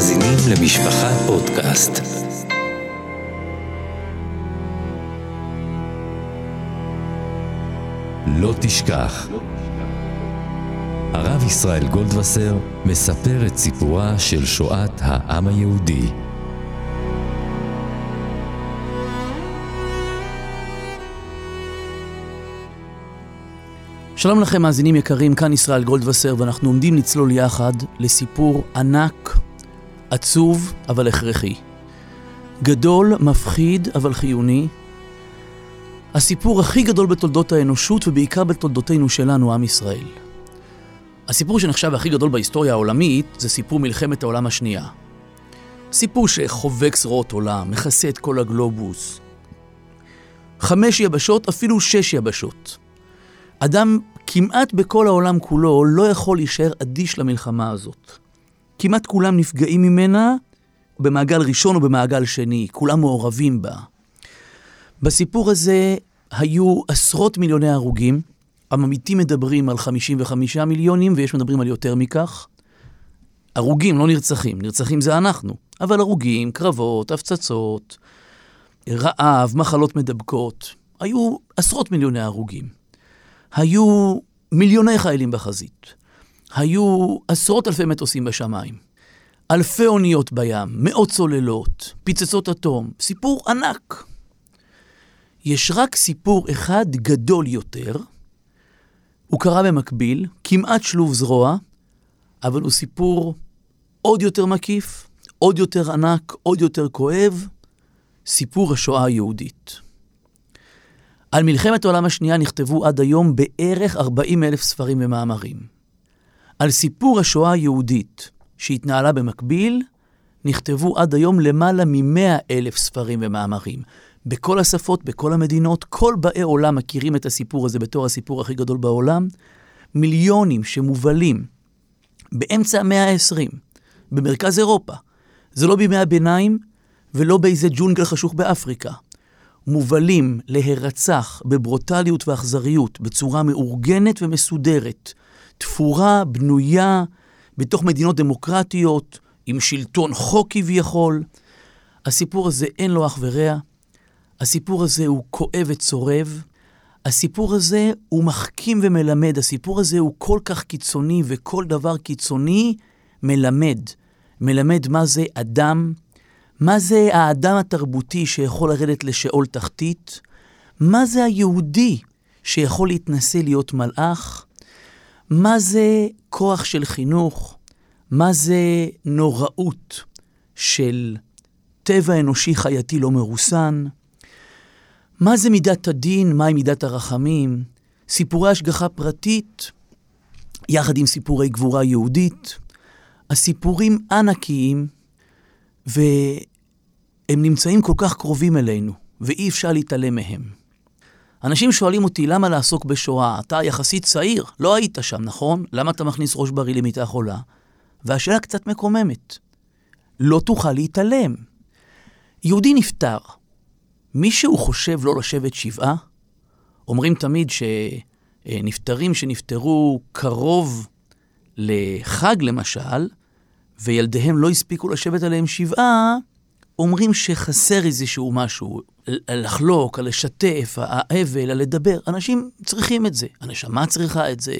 מאזינים למשפחה פודקאסט. לא תשכח. הרב ישראל גולדווסר מספר את סיפורה של שואת העם היהודי. שלום לכם מאזינים יקרים, כאן ישראל גולדווסר ואנחנו עומדים לצלול יחד לסיפור ענק, עצוב אבל הכרחי. גדול, מפחיד אבל חיוני. הסיפור הכי גדול בתולדות האנושות ובעיקר בתולדותינו שלנו, עם ישראל. הסיפור שנחשב הכי גדול בהיסטוריה העולמית זה סיפור מלחמת העולם השנייה. סיפור שחובק זרועות עולם, מכסה את כל הגלובוס. חמש יבשות, אפילו שש יבשות. אדם כמעט בכל העולם כולו לא יכול להישאר אדיש למלחמה הזאת. כמעט כולם נפגעים ממנה במעגל ראשון או במעגל שני, כולם מעורבים בה. בסיפור הזה היו עשרות מיליוני הרוגים, הממיתים מדברים על 55 מיליונים ויש מדברים על יותר מכך. הרוגים, לא נרצחים, נרצחים זה אנחנו, אבל הרוגים, קרבות, הפצצות, רעב, מחלות מדבקות, היו עשרות מיליוני הרוגים. היו מיליוני חיילים בחזית. היו עשרות אלפי מטוסים בשמיים. אלפי אוניות בים, מאות צוללות, פצצות אטום, סיפור ענק. יש רק סיפור אחד גדול יותר, הוא קרה במקביל, כמעט שלוב זרוע, אבל הוא סיפור עוד יותר מקיף, עוד יותר ענק, עוד יותר כואב, סיפור השואה היהודית. על מלחמת העולם השנייה נכתבו עד היום בערך 40 אלף ספרים ומאמרים. על סיפור השואה היהודית שהתנהלה במקביל, נכתבו עד היום למעלה מ-100 אלף ספרים ומאמרים. בכל השפות, בכל המדינות, כל באי עולם מכירים את הסיפור הזה בתור הסיפור הכי גדול בעולם. מיליונים שמובלים באמצע המאה ה-20, במרכז אירופה. זה לא בימי הביניים ולא באיזה ג'ונגל חשוך באפריקה. מובלים להירצח בברוטליות ואכזריות, בצורה מאורגנת ומסודרת, תפורה, בנויה, בתוך מדינות דמוקרטיות, עם שלטון חוק כביכול. הסיפור הזה אין לו אח ורע. הסיפור הזה הוא כואב וצורב. הסיפור הזה הוא מחכים ומלמד. הסיפור הזה הוא כל כך קיצוני, וכל דבר קיצוני מלמד. מלמד מה זה אדם, מה זה האדם התרבותי שיכול לרדת לשאול תחתית? מה זה היהודי שיכול להתנסה להיות מלאך? מה זה כוח של חינוך? מה זה נוראות של טבע אנושי חייתי לא מרוסן? מה זה מידת הדין? מהי מידת הרחמים? סיפורי השגחה פרטית, יחד עם סיפורי גבורה יהודית. הסיפורים ענקיים, ו... הם נמצאים כל כך קרובים אלינו, ואי אפשר להתעלם מהם. אנשים שואלים אותי, למה לעסוק בשואה? אתה יחסית צעיר, לא היית שם, נכון? למה אתה מכניס ראש בריא למיטה חולה? והשאלה קצת מקוממת. לא תוכל להתעלם. יהודי נפטר. מישהו חושב לא לשבת שבעה? אומרים תמיד שנפטרים שנפטרו קרוב לחג למשל, וילדיהם לא הספיקו לשבת עליהם שבעה, אומרים שחסר איזשהו משהו, לחלוק, לשתף, האבל, לדבר. אנשים צריכים את זה, הנשמה צריכה את זה,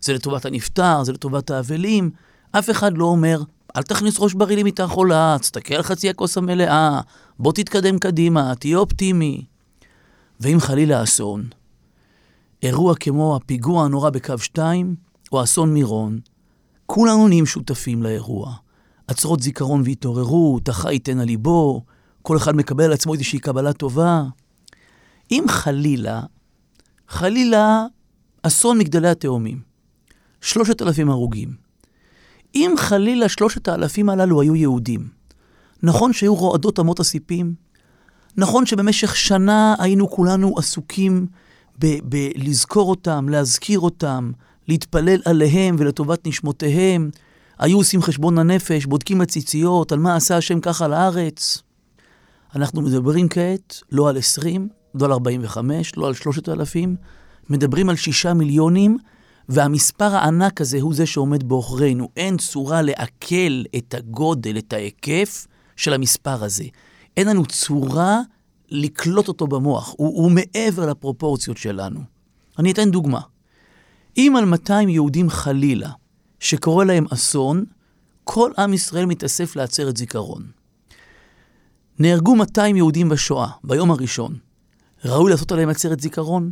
זה לטובת הנפטר, זה לטובת האבלים. אף אחד לא אומר, אל תכניס ראש בריא למיטה חולה, תסתכל על חצי הכוס המלאה, בוא תתקדם קדימה, תהיה אופטימי. ואם חלילה אסון, אירוע כמו הפיגוע הנורא בקו 2, או אסון מירון, כולנו נהיים שותפים לאירוע. עצרות זיכרון והתעוררות, החי ייתן על ליבו, כל אחד מקבל על עצמו איזושהי קבלה טובה. אם חלילה, חלילה אסון מגדלי התאומים, שלושת אלפים הרוגים. אם חלילה שלושת האלפים הללו היו יהודים, נכון שהיו רועדות אמות הסיפים? נכון שבמשך שנה היינו כולנו עסוקים בלזכור אותם, להזכיר אותם, להתפלל עליהם ולטובת נשמותיהם, היו עושים חשבון הנפש, בודקים הציציות, על מה עשה השם ככה לארץ. אנחנו מדברים כעת לא על 20, לא על 45, לא על 3,000, מדברים על 6 מיליונים, והמספר הענק הזה הוא זה שעומד בעוכרינו. אין צורה לעכל את הגודל, את ההיקף של המספר הזה. אין לנו צורה לקלוט אותו במוח, הוא, הוא מעבר לפרופורציות שלנו. אני אתן דוגמה. אם על 200 יהודים חלילה, שקורה להם אסון, כל עם ישראל מתאסף לעצרת זיכרון. נהרגו 200 יהודים בשואה, ביום הראשון. ראוי לעשות עליהם עצרת זיכרון?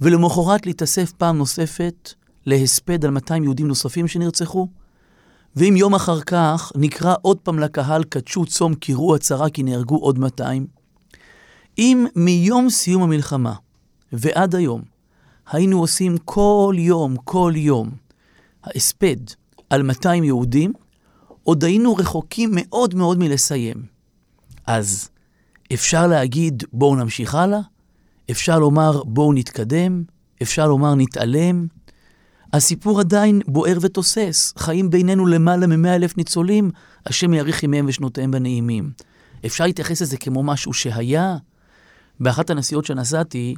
ולמחרת להתאסף פעם נוספת להספד על 200 יהודים נוספים שנרצחו? ואם יום אחר כך נקרא עוד פעם לקהל, קדשו צום, קראו הצהרה כי נהרגו עוד 200? אם מיום סיום המלחמה ועד היום היינו עושים כל יום, כל יום, ההספד על 200 יהודים, עוד היינו רחוקים מאוד מאוד מלסיים. אז אפשר להגיד בואו נמשיך הלאה? אפשר לומר בואו נתקדם? אפשר לומר נתעלם? הסיפור עדיין בוער ותוסס. חיים בינינו למעלה מ-100 אלף ניצולים, השם יאריך ימיהם ושנותיהם בנעימים. אפשר להתייחס לזה כמו משהו שהיה? באחת הנסיעות שנסעתי,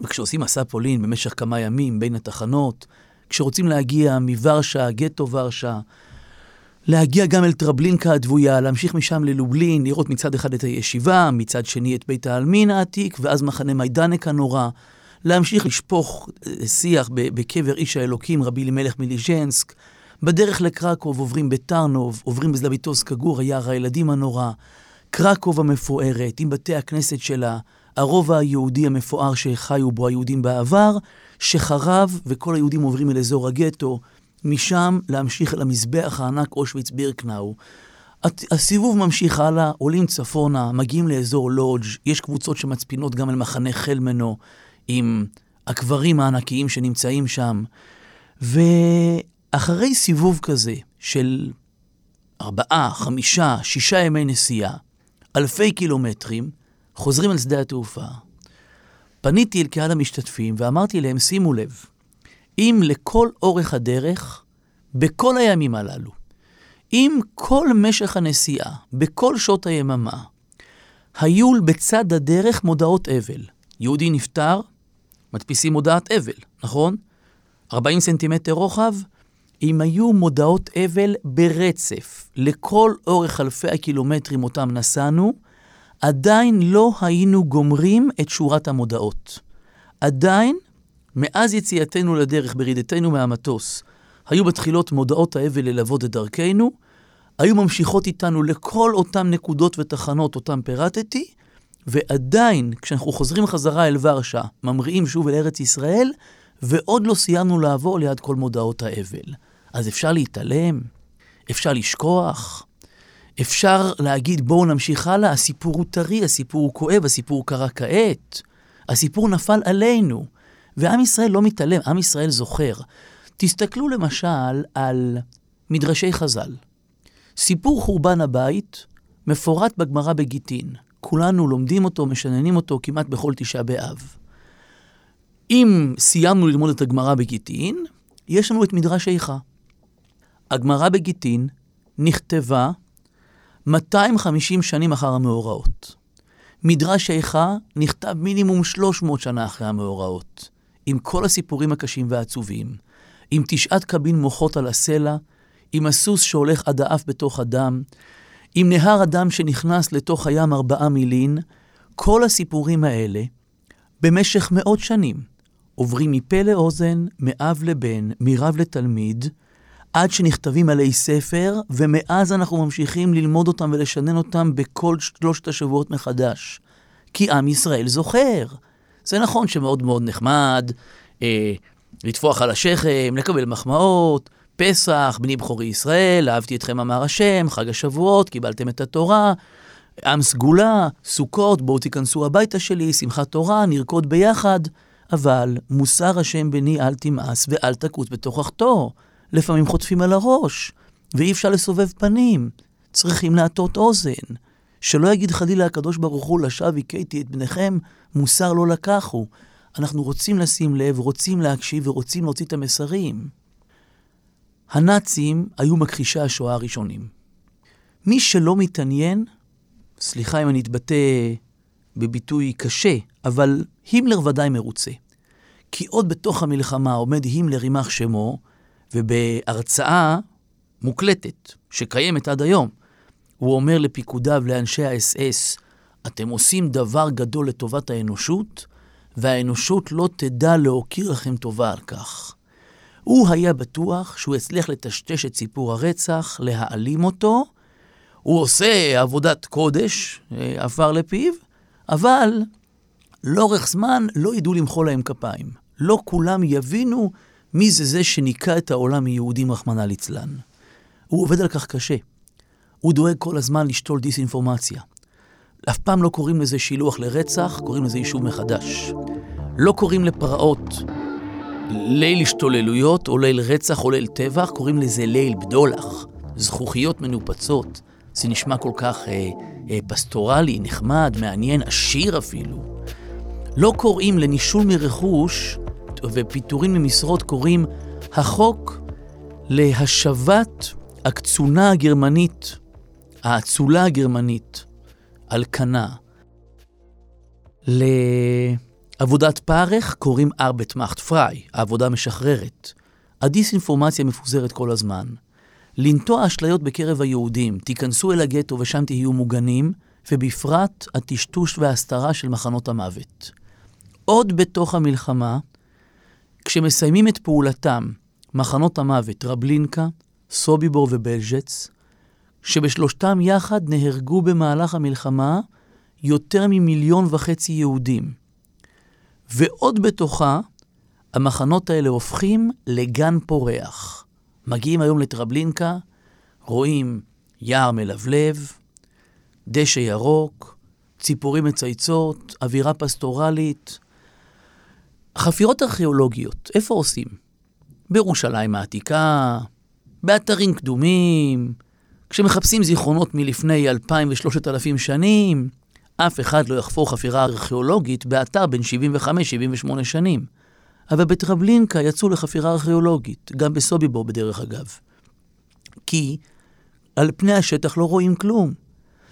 וכשעושים מסע פולין במשך כמה ימים בין התחנות, כשרוצים להגיע מוורשה, גטו ורשה, להגיע גם אל טרבלינקה הדבויה, להמשיך משם ללובלין, לראות מצד אחד את הישיבה, מצד שני את בית העלמין העתיק, ואז מחנה מיידנק הנורא, להמשיך לשפוך אה, שיח בקבר איש האלוקים, רבי אלימלך מליז'נסק. בדרך לקרקוב עוברים בטרנוב, עוברים בזלביטוס קגור, היער הילדים הנורא. קרקוב המפוארת, עם בתי הכנסת שלה, הרובע היהודי המפואר שחיו בו היהודים בעבר, שחרב וכל היהודים עוברים אל אזור הגטו, משם להמשיך אל המזבח הענק אושוויץ בירקנאו. הסיבוב ממשיך הלאה, עולים צפונה, מגיעים לאזור לודג', יש קבוצות שמצפינות גם אל מחנה חלמנו, עם הקברים הענקיים שנמצאים שם. ואחרי סיבוב כזה של ארבעה, חמישה, שישה ימי נסיעה, אלפי קילומטרים, חוזרים אל שדה התעופה. פניתי אל קהל המשתתפים ואמרתי להם, שימו לב, אם לכל אורך הדרך, בכל הימים הללו, אם כל משך הנסיעה, בכל שעות היממה, היו בצד הדרך מודעות אבל. יהודי נפטר, מדפיסים מודעת אבל, נכון? 40 סנטימטר רוחב, אם היו מודעות אבל ברצף לכל אורך אלפי הקילומטרים אותם נסענו, עדיין לא היינו גומרים את שורת המודעות. עדיין, מאז יציאתנו לדרך, ברידתנו מהמטוס, היו בתחילות מודעות האבל ללוות את דרכנו, היו ממשיכות איתנו לכל אותן נקודות ותחנות אותן פירטתי, ועדיין, כשאנחנו חוזרים חזרה אל ורשה, ממריאים שוב אל ארץ ישראל, ועוד לא סיימנו לעבור ליד כל מודעות האבל. אז אפשר להתעלם? אפשר לשכוח? אפשר להגיד בואו נמשיך הלאה, הסיפור הוא טרי, הסיפור הוא כואב, הסיפור קרה כעת. הסיפור נפל עלינו. ועם ישראל לא מתעלם, עם ישראל זוכר. תסתכלו למשל על מדרשי חז"ל. סיפור חורבן הבית מפורט בגמרא בגיטין. כולנו לומדים אותו, משננים אותו כמעט בכל תשעה באב. אם סיימנו ללמוד את הגמרא בגיטין, יש לנו את מדרש איכה. הגמרא בגיטין נכתבה 250 שנים אחר המאורעות. מדרש איכה נכתב מינימום 300 שנה אחרי המאורעות, עם כל הסיפורים הקשים והעצובים, עם תשעת קבין מוחות על הסלע, עם הסוס שהולך עד האף בתוך הדם, עם נהר הדם שנכנס לתוך הים ארבעה מילין, כל הסיפורים האלה, במשך מאות שנים, עוברים מפה לאוזן, מאב לבן, מרב לתלמיד, עד שנכתבים עלי ספר, ומאז אנחנו ממשיכים ללמוד אותם ולשנן אותם בכל שלושת השבועות מחדש. כי עם ישראל זוכר. זה נכון שמאוד מאוד נחמד אה, לטפוח על השכם, לקבל מחמאות, פסח, בני בכורי ישראל, אהבתי אתכם אמר השם, חג השבועות, קיבלתם את התורה, עם סגולה, סוכות, בואו תיכנסו הביתה שלי, שמחת תורה, נרקוד ביחד. אבל מוסר השם בני אל תמאס ואל תקוץ בתוכחתו. לפעמים חוטפים על הראש, ואי אפשר לסובב פנים. צריכים להטות אוזן. שלא יגיד חלילה הקדוש ברוך הוא, לשווא הכיתי את בניכם, מוסר לא לקחו. אנחנו רוצים לשים לב, רוצים להקשיב ורוצים להוציא את המסרים. הנאצים היו מכחישי השואה הראשונים. מי שלא מתעניין, סליחה אם אני אתבטא בביטוי קשה, אבל הימלר ודאי מרוצה. כי עוד בתוך המלחמה עומד הימלר יימח שמו, ובהרצאה מוקלטת, שקיימת עד היום, הוא אומר לפיקודיו, לאנשי האס-אס, אתם עושים דבר גדול לטובת האנושות, והאנושות לא תדע להוקיר לכם טובה על כך. הוא היה בטוח שהוא יצליח לטשטש את סיפור הרצח, להעלים אותו. הוא עושה עבודת קודש, אה, עפר לפיו, אבל לאורך זמן לא ידעו למחוא להם כפיים. לא כולם יבינו מי זה זה שניקה את העולם מיהודים, רחמנא ליצלן. הוא עובד על כך קשה. הוא דואג כל הזמן לשתול דיסאינפורמציה. אף פעם לא קוראים לזה שילוח לרצח, קוראים לזה יישוב מחדש. לא קוראים לפרעות ליל השתוללויות, או ליל רצח, או ליל טבח, קוראים לזה ליל בדולח. זכוכיות מנופצות. זה נשמע כל כך אה, אה, פסטורלי, נחמד, מעניין, עשיר אפילו. לא קוראים לנישול מרכוש ופיטורים ממשרות, קוראים החוק להשבת הקצונה הגרמנית, האצולה הגרמנית, על כנה. לעבודת פרך קוראים ארבט מאכט פריי, העבודה משחררת. הדיסאינפורמציה מפוזרת כל הזמן. לנטוע אשליות בקרב היהודים, תיכנסו אל הגטו ושם תהיו מוגנים, ובפרט הטשטוש וההסתרה של מחנות המוות. עוד בתוך המלחמה, כשמסיימים את פעולתם מחנות המוות רבלינקה, סוביבור ובלז'ץ, שבשלושתם יחד נהרגו במהלך המלחמה יותר ממיליון וחצי יהודים. ועוד בתוכה, המחנות האלה הופכים לגן פורח. מגיעים היום לטרבלינקה, רואים יער מלבלב, דשא ירוק, ציפורים מצייצות, אווירה פסטורלית. חפירות ארכיאולוגיות, איפה עושים? בירושלים העתיקה, באתרים קדומים, כשמחפשים זיכרונות מלפני 2,000 ו-3,000 שנים, אף אחד לא יחפור חפירה ארכיאולוגית באתר בין 75-78 שנים. אבל בטרבלינקה יצאו לחפירה ארכיאולוגית, גם בסוביבור בדרך אגב. כי על פני השטח לא רואים כלום.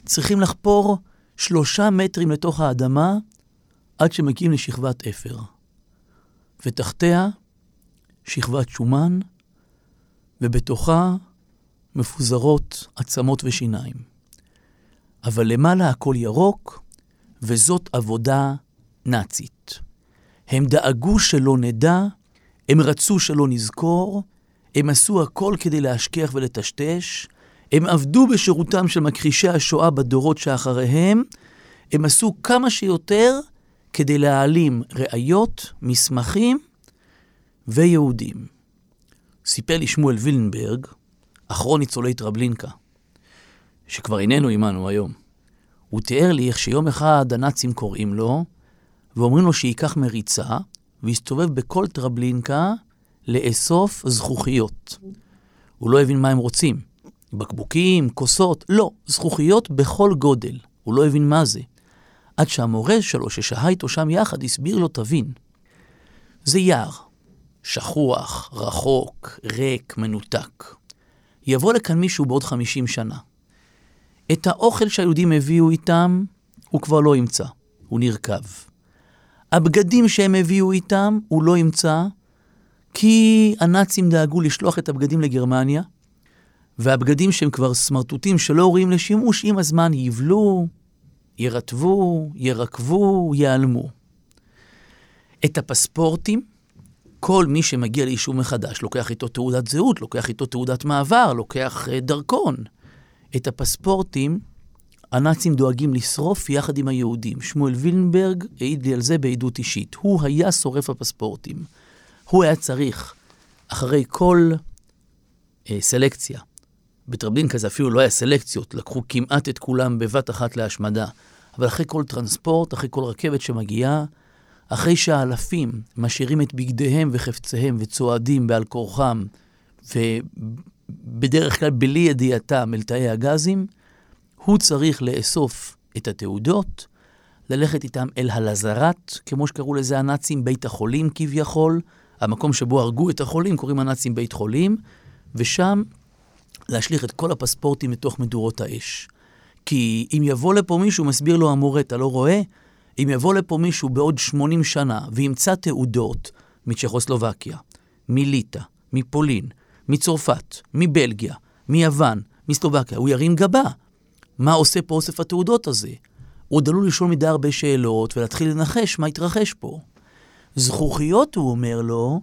צריכים לחפור שלושה מטרים לתוך האדמה עד שמגיעים לשכבת אפר. ותחתיה שכבת שומן, ובתוכה מפוזרות עצמות ושיניים. אבל למעלה הכל ירוק, וזאת עבודה נאצית. הם דאגו שלא נדע, הם רצו שלא נזכור, הם עשו הכל כדי להשכיח ולטשטש, הם עבדו בשירותם של מכחישי השואה בדורות שאחריהם, הם עשו כמה שיותר כדי להעלים ראיות, מסמכים ויהודים. סיפר לי שמואל וילנברג, אחרון ניצולי טרבלינקה, שכבר איננו עמנו היום. הוא תיאר לי איך שיום אחד הנאצים קוראים לו, ואומרים לו שייקח מריצה, ויסתובב בכל טרבלינקה לאסוף זכוכיות. הוא לא הבין מה הם רוצים. בקבוקים, כוסות, לא, זכוכיות בכל גודל. הוא לא הבין מה זה. עד שהמורה שלו, ששהה איתו שם יחד, הסביר לו, תבין. זה יער, שכוח, רחוק, ריק, מנותק. יבוא לכאן מישהו בעוד 50 שנה. את האוכל שהיהודים הביאו איתם, הוא כבר לא ימצא, הוא נרקב. הבגדים שהם הביאו איתם, הוא לא ימצא, כי הנאצים דאגו לשלוח את הבגדים לגרמניה, והבגדים שהם כבר סמרטוטים שלא ראויים לשימוש, עם הזמן יבלו, ירטבו, ירקבו, ייעלמו. את הפספורטים, כל מי שמגיע ליישוב מחדש לוקח איתו תעודת זהות, לוקח איתו תעודת מעבר, לוקח uh, דרכון. את הפספורטים הנאצים דואגים לשרוף יחד עם היהודים. שמואל וילנברג העיד לי על זה בעדות אישית. הוא היה שורף הפספורטים. הוא היה צריך, אחרי כל uh, סלקציה, בטרבלינקה זה אפילו לא היה סלקציות, לקחו כמעט את כולם בבת אחת להשמדה. אבל אחרי כל טרנספורט, אחרי כל רכבת שמגיעה, אחרי שהאלפים משאירים את בגדיהם וחפציהם וצועדים בעל כורחם, ובדרך כלל בלי ידיעתם אל תאי הגזים, הוא צריך לאסוף את התעודות, ללכת איתם אל הלזרת, כמו שקראו לזה הנאצים, בית החולים כביכול, המקום שבו הרגו את החולים, קוראים הנאצים בית חולים, ושם להשליך את כל הפספורטים לתוך מדורות האש. כי אם יבוא לפה מישהו, מסביר לו המורה, אתה לא רואה? אם יבוא לפה מישהו בעוד 80 שנה וימצא תעודות מצ'כוסלובקיה, מליטא, מפולין, מצרפת, מבלגיה, מיוון, מסלובקיה, הוא ירים גבה. מה עושה פה אוסף התעודות הזה? הוא עוד עלול לשאול מדי הרבה שאלות ולהתחיל לנחש מה התרחש פה. זכוכיות, הוא אומר לו,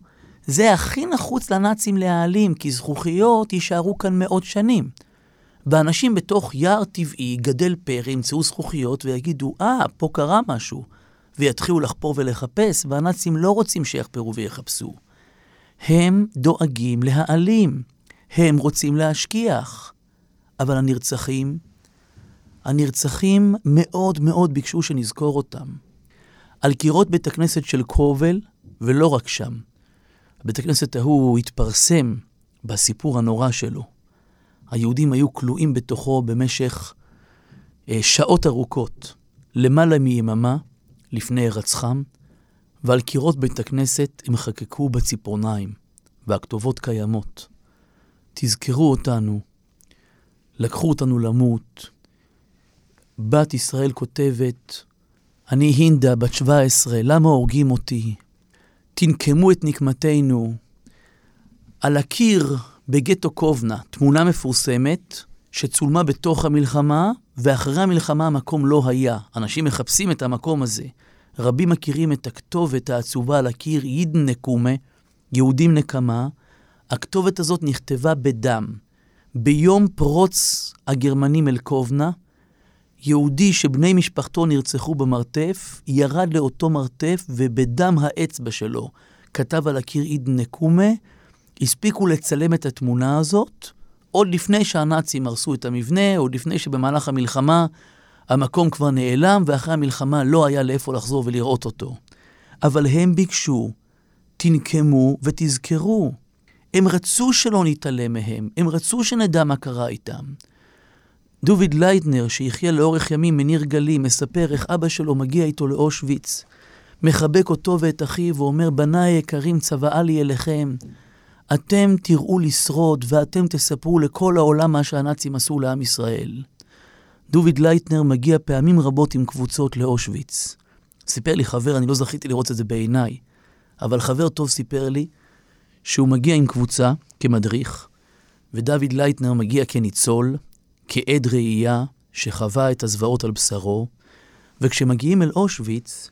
זה הכי נחוץ לנאצים להעלים, כי זכוכיות יישארו כאן מאות שנים. ואנשים בתוך יער טבעי, גדל פרא, ימצאו זכוכיות ויגידו, אה, ah, פה קרה משהו. ויתחילו לחפור ולחפש, והנאצים לא רוצים שיחפרו ויחפשו. הם דואגים להעלים, הם רוצים להשכיח. אבל הנרצחים, הנרצחים מאוד מאוד ביקשו שנזכור אותם. על קירות בית הכנסת של קרובל, ולא רק שם. בית הכנסת ההוא התפרסם בסיפור הנורא שלו. היהודים היו כלואים בתוכו במשך אה, שעות ארוכות, למעלה מיממה לפני הירצחם, ועל קירות בית הכנסת הם חקקו בציפורניים, והכתובות קיימות. תזכרו אותנו, לקחו אותנו למות. בת ישראל כותבת, אני הינדה, בת 17, למה הורגים אותי? תנקמו את נקמתנו. על הקיר בגטו קובנה, תמונה מפורסמת שצולמה בתוך המלחמה, ואחרי המלחמה המקום לא היה. אנשים מחפשים את המקום הזה. רבים מכירים את הכתובת העצובה על הקיר, ייד נקומה, יהודים נקמה. הכתובת הזאת נכתבה בדם. ביום פרוץ הגרמנים אל קובנה, יהודי שבני משפחתו נרצחו במרתף, ירד לאותו מרתף ובדם האצבע שלו כתב על הקיר איד נקומה, הספיקו לצלם את התמונה הזאת עוד לפני שהנאצים הרסו את המבנה, עוד לפני שבמהלך המלחמה המקום כבר נעלם ואחרי המלחמה לא היה לאיפה לחזור ולראות אותו. אבל הם ביקשו, תנקמו ותזכרו. הם רצו שלא נתעלם מהם, הם רצו שנדע מה קרה איתם. דוביד לייטנר, שיחיה לאורך ימים מניר גלים, מספר איך אבא שלו מגיע איתו לאושוויץ, מחבק אותו ואת אחיו ואומר, בניי היקרים, צוואה לי אליכם. אתם תראו לשרוד ואתם תספרו לכל העולם מה שהנאצים עשו לעם ישראל. דוביד לייטנר מגיע פעמים רבות עם קבוצות לאושוויץ. סיפר לי חבר, אני לא זכיתי לראות את זה בעיניי, אבל חבר טוב סיפר לי שהוא מגיע עם קבוצה כמדריך, ודוד לייטנר מגיע כניצול, כעד ראייה שחווה את הזוועות על בשרו, וכשמגיעים אל אושוויץ,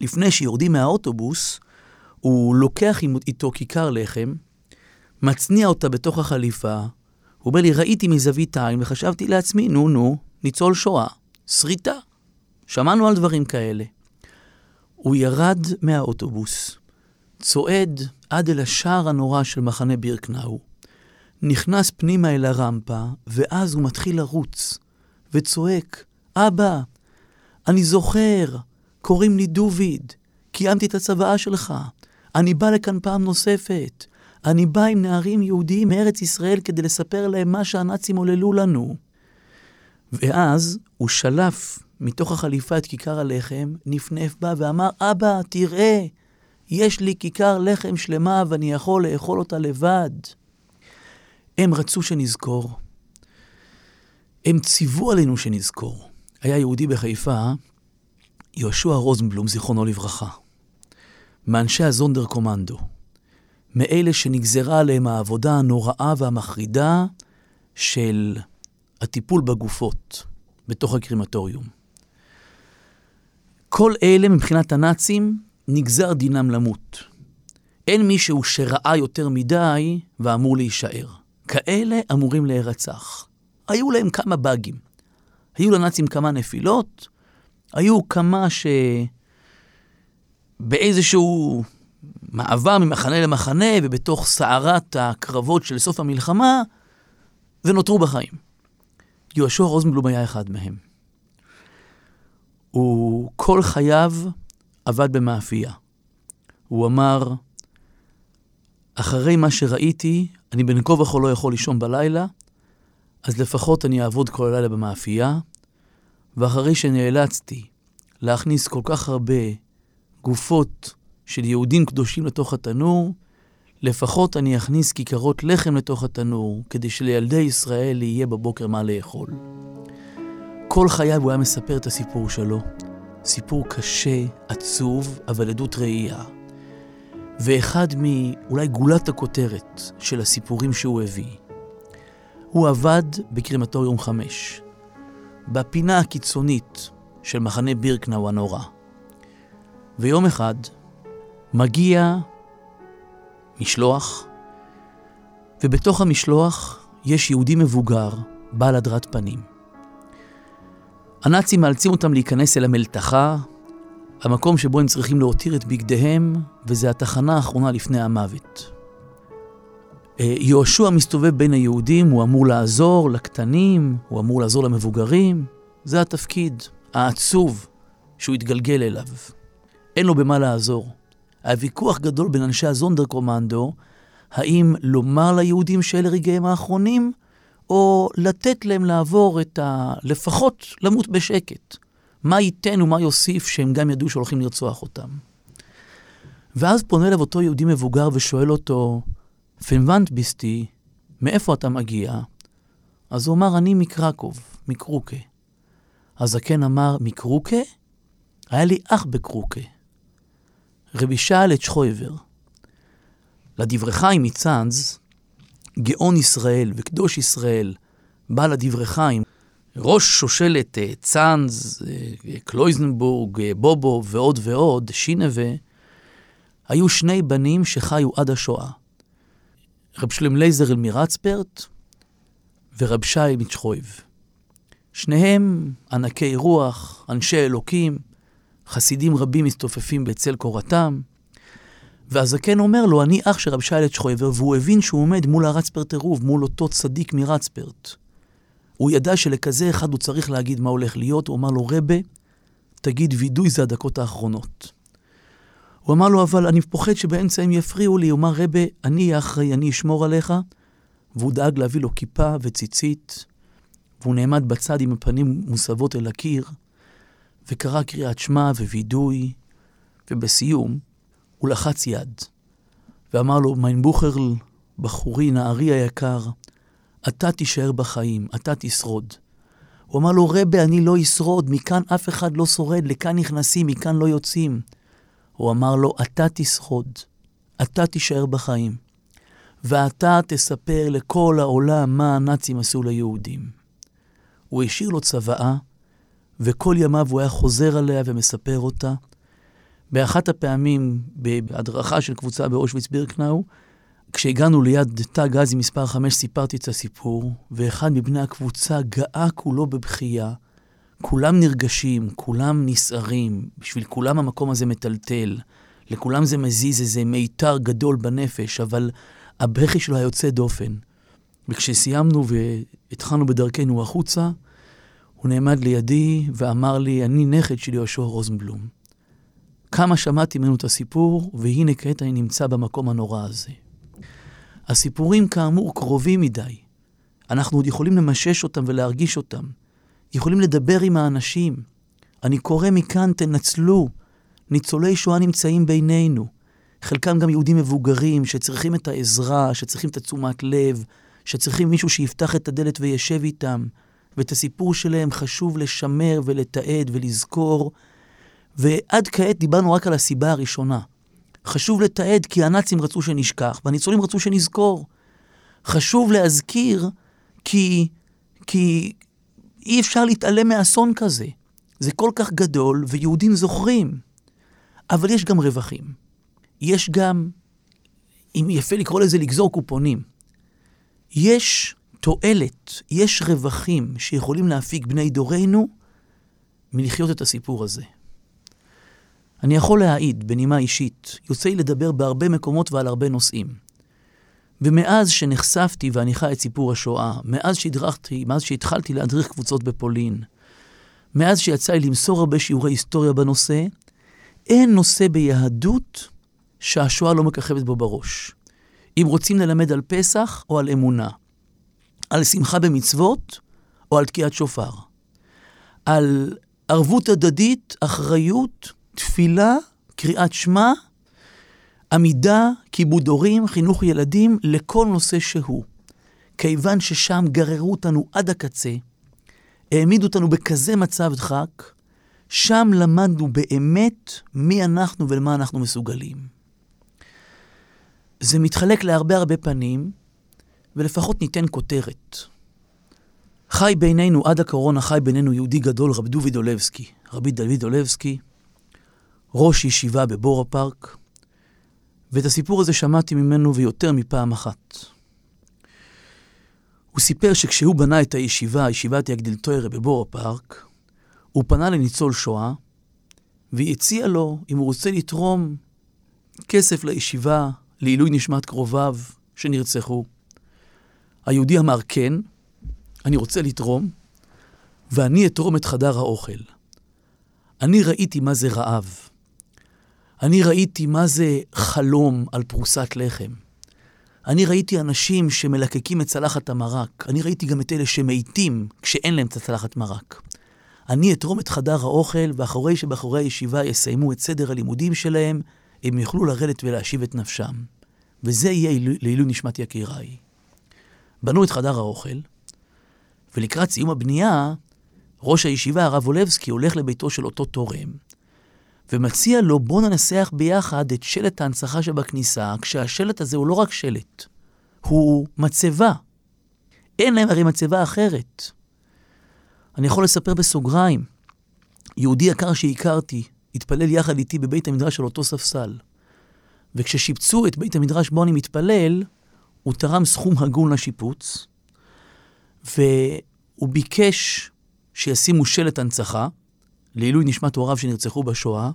לפני שיורדים מהאוטובוס, הוא לוקח איתו כיכר לחם, מצניע אותה בתוך החליפה, הוא אומר לי, ראיתי מזווית עין וחשבתי לעצמי, נו נו, ניצול שואה, שריטה. שמענו על דברים כאלה. הוא ירד מהאוטובוס, צועד עד אל השער הנורא של מחנה בירקנאו. נכנס פנימה אל הרמפה, ואז הוא מתחיל לרוץ, וצועק, אבא, אני זוכר, קוראים לי דוביד, קיימתי את הצוואה שלך, אני בא לכאן פעם נוספת, אני בא עם נערים יהודיים מארץ ישראל כדי לספר להם מה שהנאצים עוללו לנו. ואז הוא שלף מתוך החליפה את כיכר הלחם, נפנף בה ואמר, אבא, תראה, יש לי כיכר לחם שלמה ואני יכול לאכול אותה לבד. הם רצו שנזכור. הם ציוו עלינו שנזכור. היה יהודי בחיפה, יהושע רוזנבלום, זיכרונו לברכה, מאנשי הזונדר קומנדו, מאלה שנגזרה עליהם העבודה הנוראה והמחרידה של הטיפול בגופות בתוך הקרימטוריום. כל אלה מבחינת הנאצים נגזר דינם למות. אין מישהו שראה יותר מדי ואמור להישאר. כאלה אמורים להירצח. היו להם כמה באגים. היו לנאצים כמה נפילות, היו כמה ש... באיזשהו מעבר ממחנה למחנה ובתוך סערת הקרבות של סוף המלחמה, ונותרו בחיים. יהושע רוזנבלום היה אחד מהם. הוא כל חייו עבד במאפייה. הוא אמר, אחרי מה שראיתי, אני בין כה וכה לא יכול לישון בלילה, אז לפחות אני אעבוד כל הלילה במאפייה, ואחרי שנאלצתי להכניס כל כך הרבה גופות של יהודים קדושים לתוך התנור, לפחות אני אכניס כיכרות לחם לתוך התנור, כדי שלילדי ישראל יהיה בבוקר מה לאכול. כל חייו הוא היה מספר את הסיפור שלו. סיפור קשה, עצוב, אבל עדות ראייה. ואחד מאולי גולת הכותרת של הסיפורים שהוא הביא. הוא עבד בקרימטוריום 5, בפינה הקיצונית של מחנה בירקנאו הנורא. ויום אחד מגיע משלוח, ובתוך המשלוח יש יהודי מבוגר, בעל הדרת פנים. הנאצים מאלצים אותם להיכנס אל המלתחה, המקום שבו הם צריכים להותיר את בגדיהם, וזה התחנה האחרונה לפני המוות. אה, יהושע מסתובב בין היהודים, הוא אמור לעזור לקטנים, הוא אמור לעזור למבוגרים. זה התפקיד העצוב שהוא התגלגל אליו. אין לו במה לעזור. היה ויכוח גדול בין אנשי הזונדר קומנדו, האם לומר ליהודים שאלה רגעיהם האחרונים, או לתת להם לעבור את ה... לפחות למות בשקט. מה ייתן ומה יוסיף שהם גם ידעו שהולכים לרצוח אותם. ואז פונה אליו אותו יהודי מבוגר ושואל אותו, פנוונט ביסטי, מאיפה אתה מגיע? אז הוא אמר, אני מקרקוב, מקרוקה. הזקן אמר, מקרוקה? היה לי אח בקרוקה. רבי שאל את שחויבר. לדברי חיים מצאנז, גאון ישראל וקדוש ישראל, בעל הדברי חיים, ראש שושלת אה, צאנז, אה, קלויזנבורג, אה, בובו ועוד ועוד, שינבה, היו שני בנים שחיו עד השואה. רב שלם לייזר אלמירצפרט ורב שי מצ'חויב. שניהם ענקי רוח, אנשי אלוקים, חסידים רבים מסתופפים בצל קורתם. והזקן אומר לו, אני אח של רב שי צ'חויבר, והוא הבין שהוא עומד מול הרצפרט עירוב, מול אותו צדיק מרצפרט. הוא ידע שלכזה אחד הוא צריך להגיד מה הולך להיות, הוא אמר לו, רבה, תגיד וידוי זה הדקות האחרונות. הוא אמר לו, אבל אני פוחד שבאמצע הם יפריעו לי. הוא אמר, רבה, אני אהיה אחראי, אני אשמור עליך. והוא דאג להביא לו כיפה וציצית, והוא נעמד בצד עם הפנים מוסבות אל הקיר, וקרא קריאת שמע ווידוי, ובסיום הוא לחץ יד, ואמר לו, מיינבוכרל, בחורי, נערי היקר, אתה תישאר בחיים, אתה תשרוד. הוא אמר לו, רבה, אני לא אשרוד, מכאן אף אחד לא שורד, לכאן נכנסים, מכאן לא יוצאים. הוא אמר לו, אתה תשרוד, אתה תישאר בחיים, ואתה תספר לכל העולם מה הנאצים עשו ליהודים. הוא השאיר לו צוואה, וכל ימיו הוא היה חוזר עליה ומספר אותה. באחת הפעמים, בהדרכה של קבוצה באושוויץ בירקנאו, כשהגענו ליד תא גזי מספר 5, סיפרתי את הסיפור, ואחד מבני הקבוצה גאה כולו בבכייה. כולם נרגשים, כולם נסערים, בשביל כולם המקום הזה מטלטל. לכולם זה מזיז איזה מיתר גדול בנפש, אבל הבכי שלו היה יוצא דופן. וכשסיימנו והתחלנו בדרכנו החוצה, הוא נעמד לידי ואמר לי, אני נכד של יהושע רוזנבלום. כמה שמעתי ממנו את הסיפור, והנה כעת אני נמצא במקום הנורא הזה. הסיפורים כאמור קרובים מדי. אנחנו עוד יכולים למשש אותם ולהרגיש אותם. יכולים לדבר עם האנשים. אני קורא מכאן, תנצלו. ניצולי שואה נמצאים בינינו. חלקם גם יהודים מבוגרים שצריכים את העזרה, שצריכים את התשומת לב, שצריכים מישהו שיפתח את הדלת וישב איתם. ואת הסיפור שלהם חשוב לשמר ולתעד ולזכור. ועד כעת דיברנו רק על הסיבה הראשונה. חשוב לתעד כי הנאצים רצו שנשכח, והניצולים רצו שנזכור. חשוב להזכיר כי, כי אי אפשר להתעלם מאסון כזה. זה כל כך גדול, ויהודים זוכרים. אבל יש גם רווחים. יש גם, אם יפה לקרוא לזה לגזור קופונים, יש תועלת, יש רווחים שיכולים להפיק בני דורנו מלחיות את הסיפור הזה. אני יכול להעיד, בנימה אישית, יוצא לי לדבר בהרבה מקומות ועל הרבה נושאים. ומאז שנחשפתי ואני חי את סיפור השואה, מאז שהדרכתי, מאז שהתחלתי להדריך קבוצות בפולין, מאז שיצא לי למסור הרבה שיעורי היסטוריה בנושא, אין נושא ביהדות שהשואה לא מככבת בו בראש. אם רוצים ללמד על פסח או על אמונה, על שמחה במצוות או על תקיעת שופר, על ערבות הדדית, אחריות, תפילה, קריאת שמע, עמידה, כיבוד הורים, חינוך ילדים, לכל נושא שהוא. כיוון ששם גררו אותנו עד הקצה, העמידו אותנו בכזה מצב דחק, שם למדנו באמת מי אנחנו ולמה אנחנו מסוגלים. זה מתחלק להרבה הרבה פנים, ולפחות ניתן כותרת. חי בינינו, עד הקורונה חי בינינו יהודי גדול, רב דוד אולבסקי. רבי דוד אולבסקי, ראש ישיבה בבור הפארק, ואת הסיפור הזה שמעתי ממנו ויותר מפעם אחת. הוא סיפר שכשהוא בנה את הישיבה, ישיבת יגדלתוירה בבור הפארק, הוא פנה לניצול שואה, והציע לו, אם הוא רוצה לתרום כסף לישיבה, לעילוי נשמת קרוביו שנרצחו. היהודי אמר כן, אני רוצה לתרום, ואני אתרום את חדר האוכל. אני ראיתי מה זה רעב. אני ראיתי מה זה חלום על פרוסת לחם. אני ראיתי אנשים שמלקקים את צלחת המרק. אני ראיתי גם את אלה שמתים כשאין להם את הצלחת מרק. אני אתרום את חדר האוכל, ואחרי שבחורי הישיבה יסיימו את סדר הלימודים שלהם, הם יוכלו לרדת ולהשיב את נפשם. וזה יהיה לעילוי נשמת יקיריי. בנו את חדר האוכל, ולקראת סיום הבנייה, ראש הישיבה, הרב וולבסקי, הולך לביתו של אותו תורם, ומציע לו, בוא ננסח ביחד את שלט ההנצחה שבכניסה, כשהשלט הזה הוא לא רק שלט, הוא מצבה. אין להם הרי מצבה אחרת. אני יכול לספר בסוגריים, יהודי יקר שהכרתי, התפלל יחד איתי בבית המדרש על אותו ספסל. וכששיפצו את בית המדרש בו אני מתפלל, הוא תרם סכום הגון לשיפוץ, והוא ביקש שישימו שלט הנצחה לעילוי נשמת הוריו שנרצחו בשואה,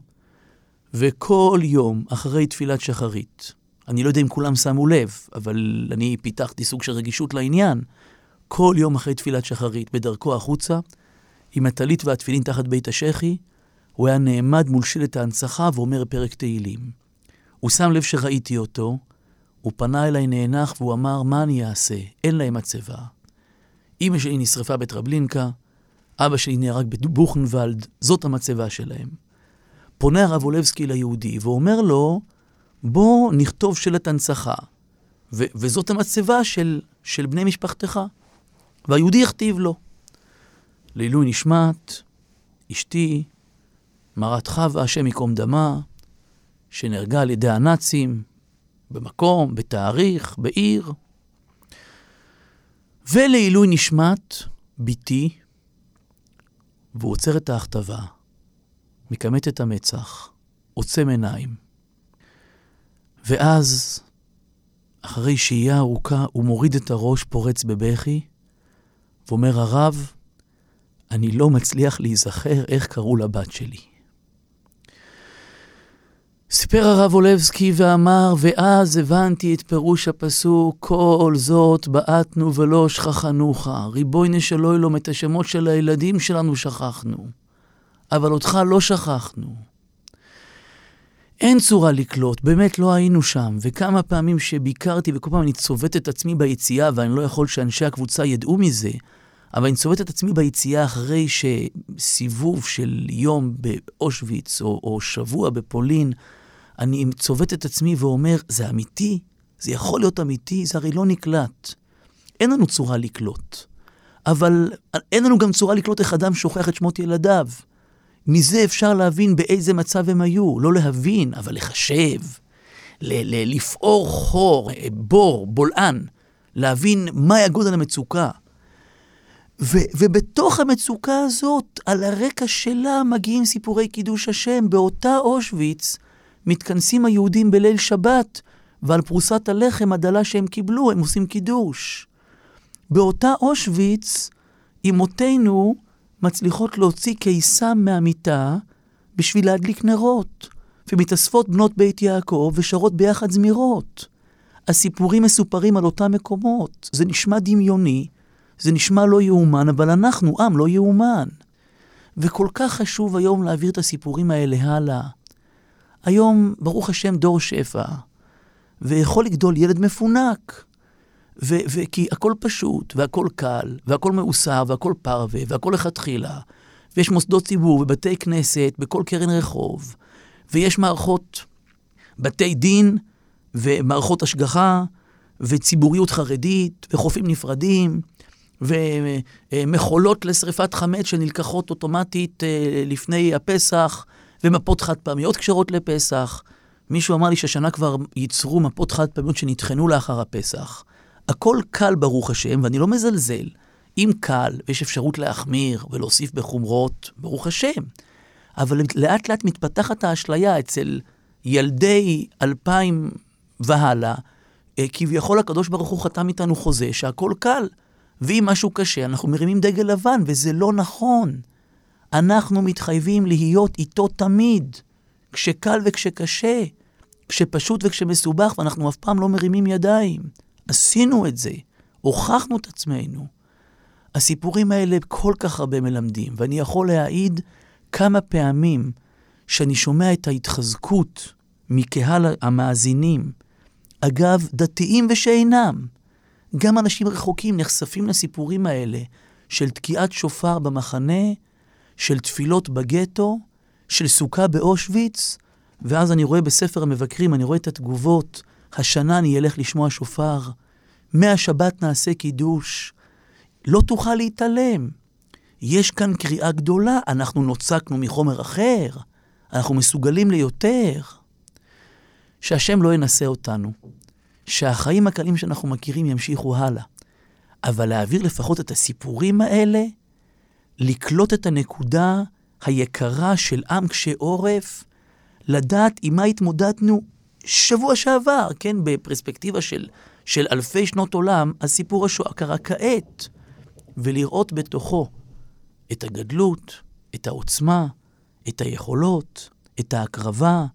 וכל יום אחרי תפילת שחרית, אני לא יודע אם כולם שמו לב, אבל אני פיתחתי סוג של רגישות לעניין, כל יום אחרי תפילת שחרית, בדרכו החוצה, עם הטלית והתפילין תחת בית השחי, הוא היה נעמד מול שלט ההנצחה ואומר פרק תהילים. הוא שם לב שראיתי אותו, הוא פנה אליי נאנח והוא אמר, מה אני אעשה? אין להם מצבה. אמא שלי נשרפה בטרבלינקה, אבא שלי נהרג בבוכנוולד, זאת המצבה שלהם. פונה הרב אולבסקי ליהודי ואומר לו, בוא נכתוב שלט הנצחה, ו- וזאת המצבה של, של בני משפחתך. והיהודי יכתיב לו. לעילוי נשמת, אשתי, מרת חווה, השם ייקום דמה, שנהרגה על ידי הנאצים, במקום, בתאריך, בעיר. ולעילוי נשמת, בתי, והוא עוצר את ההכתבה, מכמת את המצח, עוצם עיניים. ואז, אחרי שהייה ארוכה, הוא מוריד את הראש, פורץ בבכי, ואומר, הרב, אני לא מצליח להיזכר איך קראו לבת שלי. סיפר הרב אולבסקי ואמר, ואז הבנתי את פירוש הפסוק, כל זאת בעטנו ולא שכחנוך, ריבוי נשלו אלום את השמות של הילדים שלנו שכחנו, אבל אותך לא שכחנו. אין צורה לקלוט, באמת לא היינו שם, וכמה פעמים שביקרתי וכל פעם אני צובט את עצמי ביציאה ואני לא יכול שאנשי הקבוצה ידעו מזה, אבל אני צובט את עצמי ביציאה אחרי שסיבוב של יום באושוויץ או, או שבוע בפולין, אני צובט את עצמי ואומר, זה אמיתי? זה יכול להיות אמיתי? זה הרי לא נקלט. אין לנו צורה לקלוט. אבל אין לנו גם צורה לקלוט איך אדם שוכח את שמות ילדיו. מזה אפשר להבין באיזה מצב הם היו. לא להבין, אבל לחשב. ל- ל- לפעור חור, בור, בולען. להבין מהי גודל המצוקה. ו- ובתוך המצוקה הזאת, על הרקע שלה מגיעים סיפורי קידוש השם. באותה אושוויץ מתכנסים היהודים בליל שבת, ועל פרוסת הלחם הדלה שהם קיבלו, הם עושים קידוש. באותה אושוויץ, אמותינו מצליחות להוציא קיסם מהמיטה בשביל להדליק נרות, ומתאספות בנות בית יעקב ושרות ביחד זמירות. הסיפורים מסופרים על אותם מקומות. זה נשמע דמיוני, זה נשמע לא יאומן, אבל אנחנו עם לא יאומן. וכל כך חשוב היום להעביר את הסיפורים האלה הלאה. היום, ברוך השם, דור שפע, ויכול לגדול ילד מפונק. וכי הכל פשוט, והכל קל, והכל מאוסר, והכל פרווה, והכל לכתחילה. ויש מוסדות ציבור ובתי כנסת בכל קרן רחוב, ויש מערכות בתי דין ומערכות השגחה, וציבוריות חרדית, וחופים נפרדים, ומחולות לשרפת חמץ שנלקחות אוטומטית אה, לפני הפסח, ומפות חד פעמיות כשרות לפסח, מישהו אמר לי שהשנה כבר ייצרו מפות חד פעמיות שנטחנו לאחר הפסח. הכל קל, ברוך השם, ואני לא מזלזל. אם קל ויש אפשרות להחמיר ולהוסיף בחומרות, ברוך השם. אבל לאט לאט מתפתחת האשליה אצל ילדי אלפיים והלאה, אה, כביכול הקדוש ברוך הוא חתם איתנו חוזה שהכל קל. ואם משהו קשה, אנחנו מרימים דגל לבן, וזה לא נכון. אנחנו מתחייבים להיות איתו תמיד, כשקל וכשקשה, כשפשוט וכשמסובך, ואנחנו אף פעם לא מרימים ידיים. עשינו את זה, הוכחנו את עצמנו. הסיפורים האלה כל כך הרבה מלמדים, ואני יכול להעיד כמה פעמים שאני שומע את ההתחזקות מקהל המאזינים, אגב, דתיים ושאינם, גם אנשים רחוקים נחשפים לסיפורים האלה של תקיעת שופר במחנה, של תפילות בגטו, של סוכה באושוויץ, ואז אני רואה בספר המבקרים, אני רואה את התגובות, השנה אני אלך לשמוע שופר, מהשבת נעשה קידוש. לא תוכל להתעלם. יש כאן קריאה גדולה, אנחנו נוצקנו מחומר אחר, אנחנו מסוגלים ליותר. שהשם לא ינסה אותנו, שהחיים הקלים שאנחנו מכירים ימשיכו הלאה, אבל להעביר לפחות את הסיפורים האלה, לקלוט את הנקודה היקרה של עם קשה עורף, לדעת עם מה התמודדנו שבוע שעבר, כן, בפרספקטיבה של, של אלפי שנות עולם, הסיפור השואה קרה כעת, ולראות בתוכו את הגדלות, את העוצמה, את היכולות, את ההקרבה,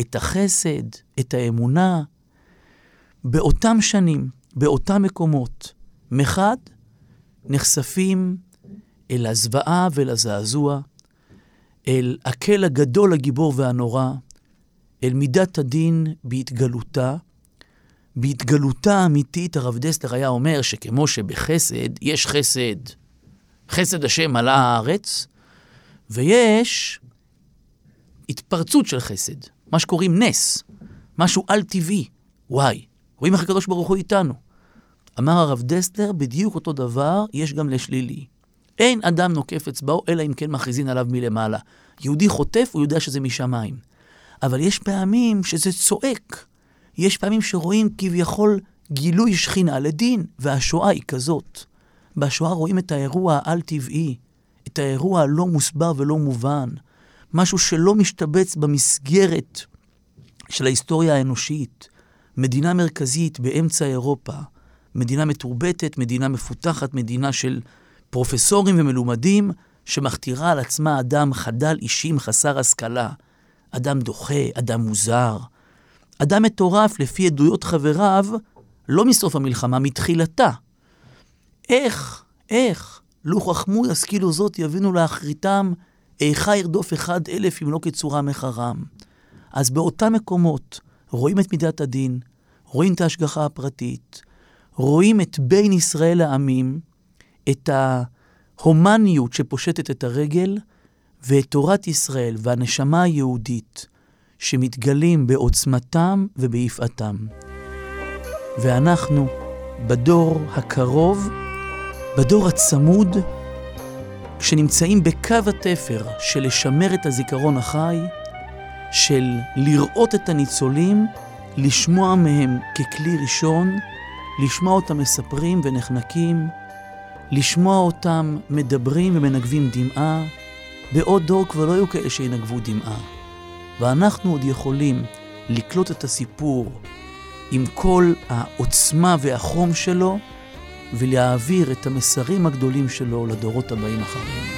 את החסד, את האמונה. באותם שנים, באותם מקומות, מחד, נחשפים אל הזוועה ואל הזעזוע, אל הקל הגדול, הגיבור והנורא, אל מידת הדין בהתגלותה. בהתגלותה האמיתית, הרב דסלר היה אומר שכמו שבחסד יש חסד, חסד השם מלאה הארץ, ויש התפרצות של חסד, מה שקוראים נס, משהו על-טבעי. וואי, רואים איך הקדוש ברוך הוא איתנו. אמר הרב דסלר, בדיוק אותו דבר יש גם לשלילי. אין אדם נוקף אצבעו, אלא אם כן מכריזין עליו מלמעלה. יהודי חוטף, הוא יודע שזה משמיים. אבל יש פעמים שזה צועק. יש פעמים שרואים כביכול גילוי שכינה לדין, והשואה היא כזאת. בשואה רואים את האירוע העל-טבעי, את האירוע הלא מוסבר ולא מובן, משהו שלא משתבץ במסגרת של ההיסטוריה האנושית. מדינה מרכזית באמצע אירופה, מדינה מתורבתת, מדינה מפותחת, מדינה של פרופסורים ומלומדים, שמכתירה על עצמה אדם חדל אישים חסר השכלה, אדם דוחה, אדם מוזר, אדם מטורף לפי עדויות חבריו, לא מסוף המלחמה, מתחילתה. איך, איך, לו חכמו ישכילו זאת יבינו לאחריתם, איכה ירדוף אחד אלף אם לא כצורה מחרם. אז באותם מקומות רואים את מידת הדין, רואים את ההשגחה הפרטית, רואים את בין ישראל לעמים, את ההומניות שפושטת את הרגל, ואת תורת ישראל והנשמה היהודית שמתגלים בעוצמתם וביפעתם. ואנחנו, בדור הקרוב, בדור הצמוד, שנמצאים בקו התפר של לשמר את הזיכרון החי, של לראות את הניצולים, לשמוע מהם ככלי ראשון, לשמוע אותם מספרים ונחנקים, לשמוע אותם מדברים ומנגבים דמעה, בעוד דור כבר לא יהיו כאלה שינגבו דמעה. ואנחנו עוד יכולים לקלוט את הסיפור עם כל העוצמה והחום שלו, ולהעביר את המסרים הגדולים שלו לדורות הבאים אחרינו.